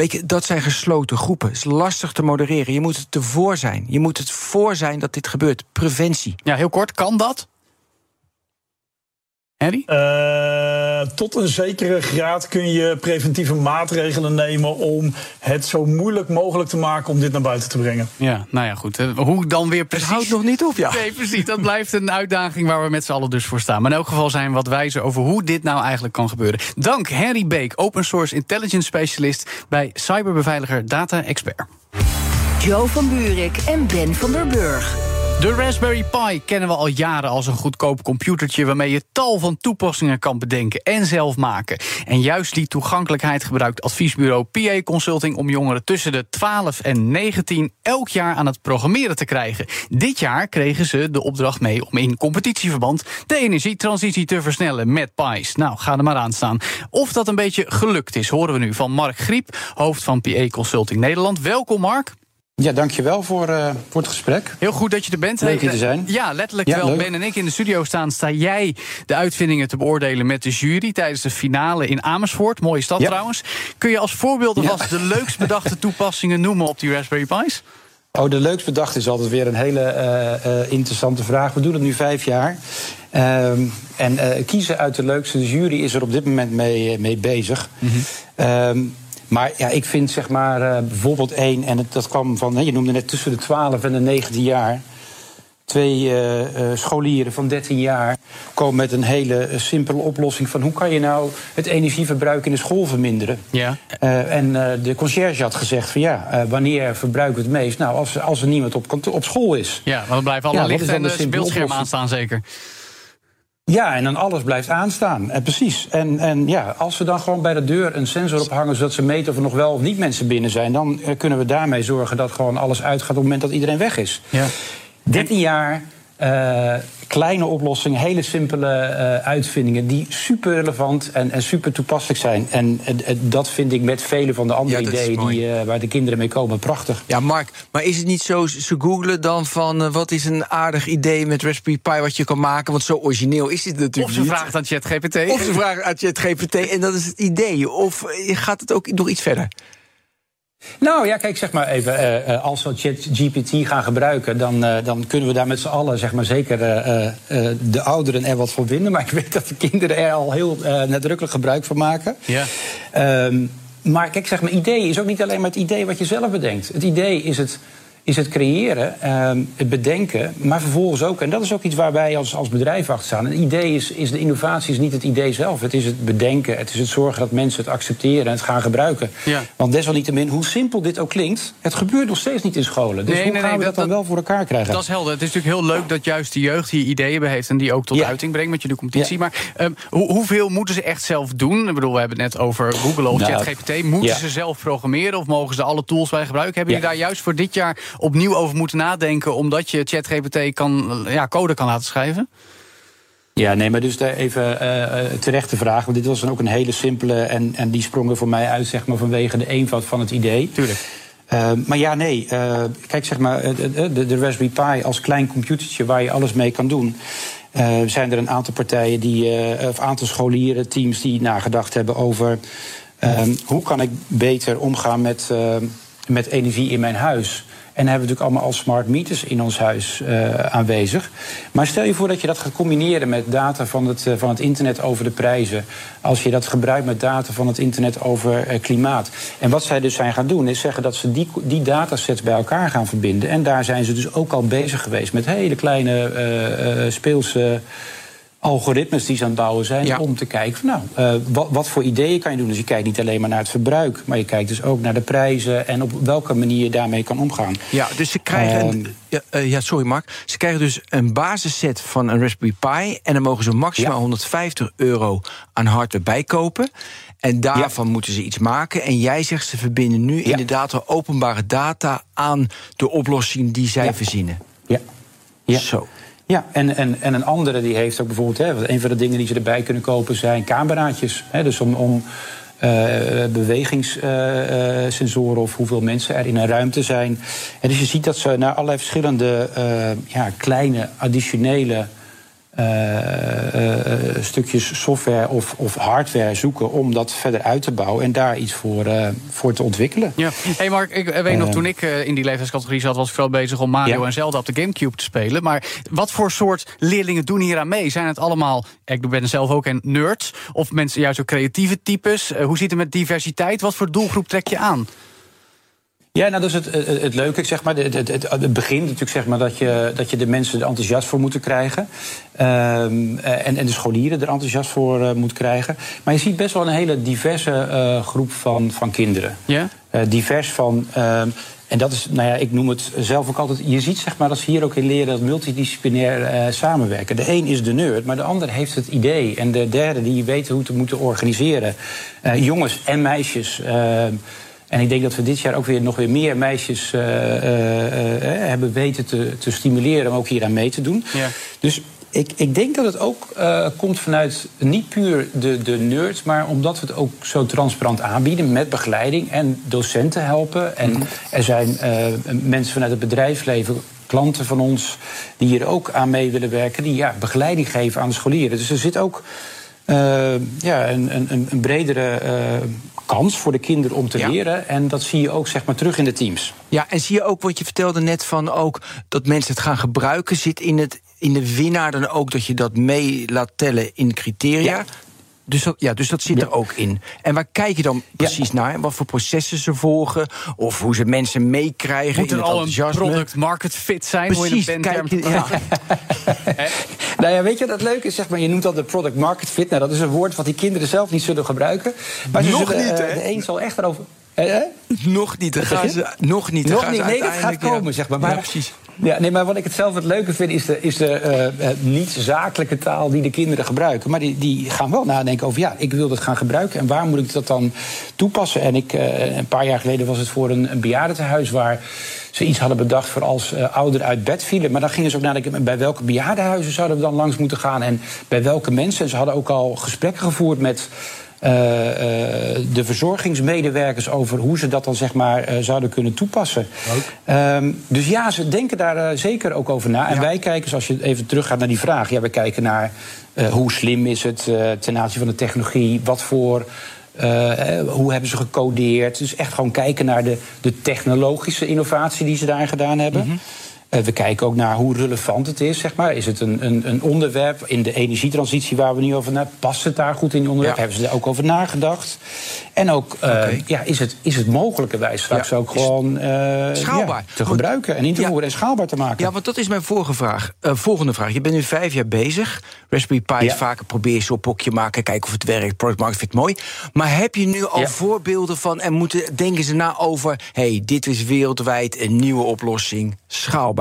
Weet je, dat zijn gesloten groepen. Het is lastig te modereren. Je moet het ervoor zijn. Je moet het voor zijn dat dit gebeurt. Preventie. Ja, heel kort. Kan dat? Harry? Uh, tot een zekere graad kun je preventieve maatregelen nemen om het zo moeilijk mogelijk te maken om dit naar buiten te brengen. Ja, nou ja, goed. Hoe dan weer precies? Het houdt nog niet op, ja. Nee, precies. Dat blijft een uitdaging waar we met z'n allen dus voor staan. Maar in elk geval zijn we wat wijzer over hoe dit nou eigenlijk kan gebeuren. Dank Harry Beek, open source intelligence specialist bij cyberbeveiliger Data Expert. Joe van Buurik en Ben van der Burg. De Raspberry Pi kennen we al jaren als een goedkoop computertje waarmee je tal van toepassingen kan bedenken en zelf maken. En juist die toegankelijkheid gebruikt adviesbureau PA Consulting om jongeren tussen de 12 en 19 elk jaar aan het programmeren te krijgen. Dit jaar kregen ze de opdracht mee om in competitieverband de energietransitie te versnellen met Pi's. Nou, ga er maar aan staan. Of dat een beetje gelukt is, horen we nu van Mark Griep, hoofd van PA Consulting Nederland. Welkom, Mark. Ja, dankjewel voor, uh, voor het gesprek. Heel goed dat je er bent. Leuk hier te zijn. Ja, letterlijk ja, terwijl Ben en ik in de studio staan... sta jij de uitvindingen te beoordelen met de jury... tijdens de finale in Amersfoort. Mooie stad trouwens. Kun je als voorbeeld alvast de leukst bedachte toepassingen noemen... op die Raspberry Pi's? Oh, de leukst bedachte is altijd weer een hele uh, uh, interessante vraag. We doen het nu vijf jaar. Ehm, en kiezen uit de leukste. De jury is er op dit moment mee, mee bezig. Mm -hmm. Maar ja, ik vind zeg maar uh, bijvoorbeeld één, en het, dat kwam van, je noemde net tussen de 12 en de 19 jaar. Twee uh, uh, scholieren van 13 jaar komen met een hele simpele oplossing van hoe kan je nou het energieverbruik in de school verminderen. Ja. en de conciërge had gezegd van ja, wanneer verbruiken we het meest? Nou, als, als er niemand op, op school is. Ja, want dan blijven allemaal ja, licht en de aanstaan zeker. Ja, en dan alles blijft aanstaan. Eh, precies. En, en ja, als we dan gewoon bij de deur een sensor ophangen... zodat ze meten of er nog wel of niet mensen binnen zijn... dan eh, kunnen we daarmee zorgen dat gewoon alles uitgaat... op het moment dat iedereen weg is. Ja. 13 jaar uh, kleine oplossingen, hele simpele uh, uitvindingen die super relevant en, en super toepasselijk zijn. En uh, dat vind ik met vele van de andere ideeën die, waar de kinderen mee komen prachtig. Ja, Mark, maar is het niet zo, ze googelen dan van wat is een aardig idee met Raspberry Pi wat je kan maken? Want zo origineel is dit natuurlijk Of ze niet. vraagt aan ChatGPT. Of ze vragen aan ChatGPT en dat is het idee. Of gaat het ook nog iets verder? Nou ja, kijk, zeg maar even, uh, als we ChatGPT gaan gebruiken, dan, uh, dan kunnen we daar met z'n allen, zeg maar zeker uh, de ouderen er wat voor vinden. Maar ik weet dat de kinderen er al heel nadrukkelijk gebruik van maken. Ja. Um, maar kijk, zeg maar, idee is ook niet alleen maar het idee wat je zelf bedenkt. Het idee is het is het creëren, ehm, het bedenken, maar vervolgens ook, en dat is ook iets waar wij als, als bedrijf achter staan. Een idee is, is de innovatie is niet het idee zelf. Het is het bedenken, het is het zorgen dat mensen het accepteren en het gaan gebruiken. Ja. Want desalniettemin, hoe simpel dit ook klinkt, het gebeurt nog steeds niet in scholen. Dus hoe gaan we dat, dan wel voor elkaar krijgen? Dat is helder. Het is natuurlijk heel leuk dat juist de jeugd hier ideeën bij heeft en die ook tot uiting brengt met jullie competitie. Maar um, hoeveel moeten ze echt zelf doen? Ik bedoel, we hebben het net over Google of nou, ChatGPT. Moeten ze zelf programmeren of mogen ze alle tools bij gebruiken? Hebben jullie daar juist voor dit jaar opnieuw over moeten nadenken... omdat je ChatGPT kan, ja, code kan laten schrijven? Ja, nee, maar dus even uh, terecht de vraag. Want dit was dan ook een hele simpele. En, en die sprong er voor mij uit, zeg maar, vanwege de eenvoud van het idee. Tuurlijk. Uh, maar ja, nee. Uh, kijk, zeg maar, de, de, de, Raspberry Pi als klein computertje waar je alles mee kan doen. Zijn er een aantal partijen die, of aantal scholieren, teams die nagedacht hebben over hoe kan ik beter omgaan met, met energie in mijn huis. En hebben we natuurlijk allemaal al smart meters in ons huis uh, aanwezig. Maar stel je voor dat je dat gaat combineren met data van het, uh, van het internet over de prijzen. Als je dat gebruikt met data van het internet over uh, klimaat. En wat zij dus zijn gaan doen, is zeggen dat ze die, die datasets bij elkaar gaan verbinden. En daar zijn ze dus ook al bezig geweest met hele kleine speelse algoritmes die ze aan het bouwen zijn. Om te kijken van nou, uh, wat, wat, voor ideeën kan je doen. Dus je kijkt niet alleen maar naar het verbruik, maar je kijkt dus ook naar de prijzen en op welke manier je daarmee kan omgaan. Ja, dus ze krijgen. Een, ehm, ja, uh, ja, sorry Mark. Ze krijgen dus een basisset van een Raspberry Pi. En dan mogen ze maximaal 150 euro aan hardware bijkopen. En daarvan moeten ze iets maken. En jij zegt ze verbinden nu inderdaad de openbare data aan de oplossing die zij verzinnen. Ja. ja. Zo. Ja, en, en, en een andere die heeft ook bijvoorbeeld... Hè, een van de dingen die ze erbij kunnen kopen zijn cameraatjes. Hè, dus om, om uh, bewegingssensoren of hoeveel mensen er in een ruimte zijn. En dus je ziet dat ze naar allerlei verschillende uh, ja, kleine additionele stukjes software of, of, hardware zoeken om dat verder uit te bouwen en daar iets voor, voor te ontwikkelen. Ja. Hey Mark, ik weet nog, toen ik in die leeftijdscategorie zat, was ik vooral bezig om Mario en Zelda op de Gamecube te spelen. Maar wat voor soort leerlingen doen hier aan mee? Zijn het allemaal, ik ben zelf ook een nerds, of mensen juist ook creatieve types? hoe zit het met diversiteit? Wat voor doelgroep trek je aan? Ja, nou, dat is het, het, leuke. Zeg maar, het, het, begin natuurlijk zeg maar, dat, je, dat je de mensen er enthousiast voor moet krijgen. Um, en, en de scholieren er enthousiast voor uh, moet krijgen. Maar je ziet best wel een hele diverse uh, groep van, van kinderen. Ja? Uh, divers van. Um, en dat is, nou ja, ik noem het zelf ook altijd. Je ziet zeg maar dat ze hier ook in leren dat multidisciplinair samenwerken. De een is de nerd, maar de ander heeft het idee. En de derde die weet hoe te moeten organiseren. jongens en meisjes. Ehm, en ik denk dat we dit jaar ook weer nog weer meer meisjes uh, uh, hebben weten te, te, stimuleren om ook hier aan mee te doen. Ja. Dus ik, ik, denk dat het ook uh, komt vanuit niet puur de, de nerds, maar omdat we het ook zo transparant aanbieden met begeleiding en docenten helpen. En mm. er zijn uh, mensen vanuit het bedrijfsleven, klanten van ons, die hier ook aan mee willen werken, die ja, begeleiding geven aan de scholieren. Dus er zit ook ja, een, een, een bredere kans voor de kinderen om te leren. En dat zie je ook zeg maar, terug in de teams. Ja, en zie je ook wat je vertelde net van ook dat mensen het gaan gebruiken. Zit in, het, in de winnaar dan ook dat je dat mee laat tellen in criteria? Dus dat, ja, dus dat zit er ook in. En waar kijk je dan precies naar? Wat voor processen ze volgen? Of hoe ze mensen meekrijgen? Moet er al een product market fit zijn? Precies, je kijk, ja. nou ja, weet je wat het leuke is? Zeg maar, je noemt dat de product market fit. Nou, dat is een woord wat die kinderen zelf niet zullen gebruiken. Maar Nog zullen, niet, uh, De een zal echt erover... Nog niet, dan gaan ze, nog niet. Nog niet, nee, dat gaat komen, zeg maar. maar precies. Ja, nee, maar wat ik het zelf het leuke vind, is de, is de uh, niet-zakelijke taal die de kinderen gebruiken. Maar die, die gaan wel nadenken over, ja, ik wil dat gaan gebruiken en waar moet ik dat dan toepassen? En ik, uh, een paar jaar geleden was het voor een, een bejaardentehuis waar ze iets hadden bedacht voor als uh, ouderen uit bed vielen. Maar dan gingen ze ook nadenken, bij welke bejaardenhuizen zouden we dan langs moeten gaan en bij welke mensen. En ze hadden ook al gesprekken gevoerd met de verzorgingsmedewerkers over hoe ze dat dan zeg maar uh, zouden kunnen toepassen. Um, dus ja, ze denken daar zeker ook over na. En ja. wij kijken, als je even teruggaat naar die vraag, ja, we kijken naar hoe slim is het ten aanzien van de technologie, wat voor. hoe hebben ze gecodeerd? Dus echt gewoon kijken naar de, de technologische innovatie die ze daar gedaan hebben. Mm -hmm. Uh, we kijken ook naar hoe relevant het is. Zeg maar. Is het een, een, een onderwerp in de energietransitie waar we nu over naar? Past het daar goed in die onderwerp? Ja. Hebben ze er ook over nagedacht? En ook, uh, okay. ja, is, het, is het mogelijkerwijs straks ja. ook gewoon uh, schaalbaar ja, te gebruiken en in te voeren en schaalbaar te maken? Ja, want dat is mijn vorige vraag. volgende vraag. Je bent nu vijf jaar bezig. Raspberry Pi is vaker probeer je op pokje maken, kijken of het werkt. Product market fit mooi. Maar heb je nu al voorbeelden van en moeten denken ze na over? hey, dit is wereldwijd een nieuwe oplossing, schaalbaar.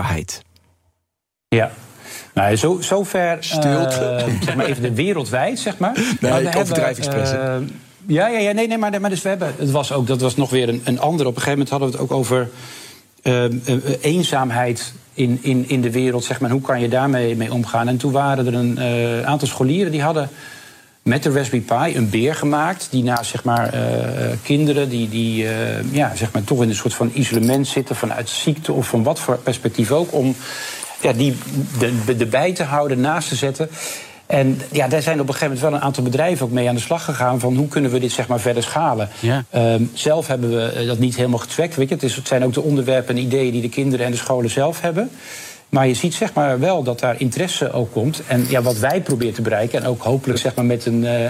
Ja. Nou, zo, zover. Stilte. Uh, zeg maar even de wereldwijd, zeg maar. Nee, maar ik overdrijf expres. Uh, ja, ja, ja, nee, nee, maar, maar dus we hebben. Het was ook, dat was nog weer een, een ander. Op een gegeven moment hadden we het ook over uh, eenzaamheid in, in, in de wereld. Zeg maar, hoe kan je daarmee mee omgaan? En toen waren er een aantal scholieren die hadden met de Raspberry Pi een beer gemaakt. Die naast zeg maar, uh, kinderen die, die uh, ja, zeg maar, toch in een soort van isolement zitten vanuit ziekte of van wat voor perspectief ook. Om ja, die de, erbij te houden, naast te zetten. En ja, daar zijn op een gegeven moment wel een aantal bedrijven ook mee aan de slag gegaan. van hoe kunnen we dit zeg maar verder schalen. Ja. Um, zelf hebben we dat niet helemaal getrackt. Weet je? Het, is, het zijn ook de onderwerpen en ideeën die de kinderen en de scholen zelf hebben. Maar je ziet zeg maar wel dat daar interesse ook komt. En ja, wat wij proberen te bereiken, en ook hopelijk zeg maar met een. Uh,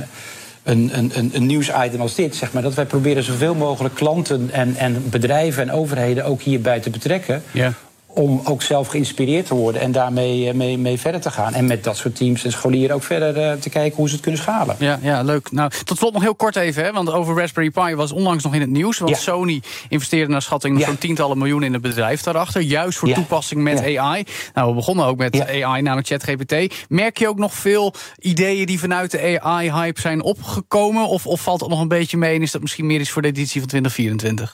een, een, een nieuwsitem als dit, zeg maar, dat wij proberen zoveel mogelijk klanten en, en bedrijven en overheden ook hierbij te betrekken. Ja. Om ook zelf geïnspireerd te worden en daarmee mee, mee verder te gaan. En met dat soort teams en scholieren ook verder te kijken hoe ze het kunnen schalen. Ja, ja leuk. Nou, tot slot nog heel kort even, hè, want over Raspberry Pi was onlangs nog in het nieuws. Want Sony investeerde naar schatting zo'n tientallen miljoenen in het bedrijf daarachter. Juist voor toepassing met AI. Nou, we begonnen ook met AI, namelijk ChatGPT. Merk je ook nog veel ideeën die vanuit de AI-hype zijn opgekomen? Of, of valt het nog een beetje mee en is dat misschien meer iets voor de editie van 2024?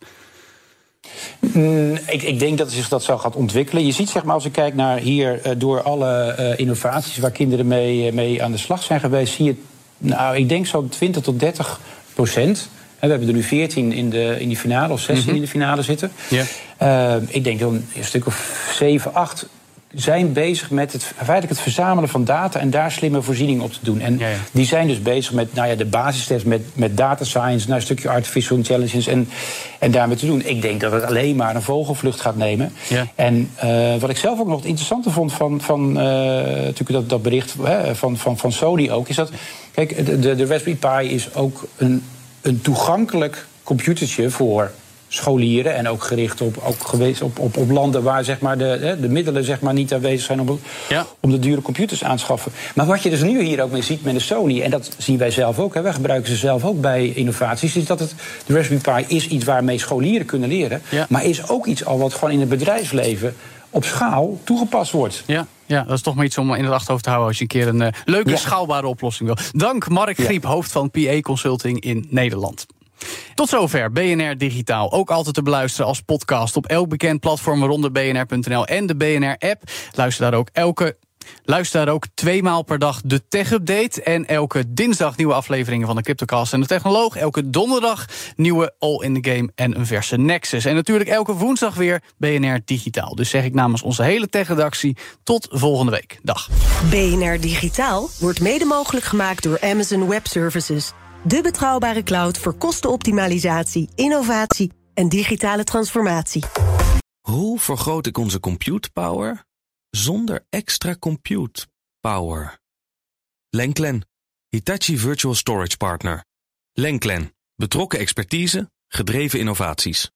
Mm, ik, ik, denk dat zich dat zo gaat ontwikkelen. Je ziet, zeg maar, als ik kijk naar hier uh, door alle uh, innovaties waar kinderen mee, uh, mee aan de slag zijn geweest, zie je, nou, ik denk zo'n 20 tot 30 procent. We hebben er nu 14 in, de, in die finale, of 16 mm -hmm. in de finale zitten. Yeah. ik denk dan een stuk of 7, 8 zijn bezig met het, feitelijk het verzamelen van data en daar slimme voorzieningen op te doen. En ja, ja. die zijn dus bezig met nou ja, de basistest, met, met data science, naar een stukje artificial intelligence en, en daarmee te doen. Ik denk dat het alleen maar een vogelvlucht gaat nemen. Ja. En uh, wat ik zelf ook nog het interessante vond van, van uh, natuurlijk dat, dat bericht hè, van, van, van Sony ook, is dat, kijk, de, de Raspberry Pi is ook een, een toegankelijk computertje voor scholieren en ook gericht op, ook geweest op, op, op landen waar zeg maar, de, de middelen zeg maar, niet aanwezig zijn om, ja. om de dure computers aan te schaffen. Maar wat je dus nu hier ook mee ziet met de Sony, en dat zien wij zelf ook, hè, wij gebruiken ze zelf ook bij innovaties, is dat het, de Raspberry Pi is iets waarmee scholieren kunnen leren, ja. maar is ook iets al wat gewoon in het bedrijfsleven op schaal toegepast wordt. Ja. Ja, dat is toch maar iets om in het achterhoofd te houden als je een keer een uh, leuke ja. schaalbare oplossing wil. Dank Mark Griep, hoofd van PA Consulting in Nederland. Tot zover BNR Digitaal. Ook altijd te beluisteren als podcast op elk bekend platform, waaronder bnr.nl en de BNR-app. Luister daar ook elke Luister daar ook tweemaal per dag de tech-update. En elke dinsdag nieuwe afleveringen van de Cryptocast en de Technoloog. Elke donderdag nieuwe All in the Game en een verse Nexus. En natuurlijk elke woensdag weer BNR Digitaal. Dus zeg ik namens onze hele tech-redactie tot volgende week. Dag. BNR Digitaal wordt mede mogelijk gemaakt door Amazon Web Services. De betrouwbare cloud voor kostenoptimalisatie, innovatie en digitale transformatie. Hoe vergroot ik onze compute power zonder extra compute power? Lenklen, Hitachi Virtual Storage Partner. Lenklen, betrokken expertise, gedreven innovaties.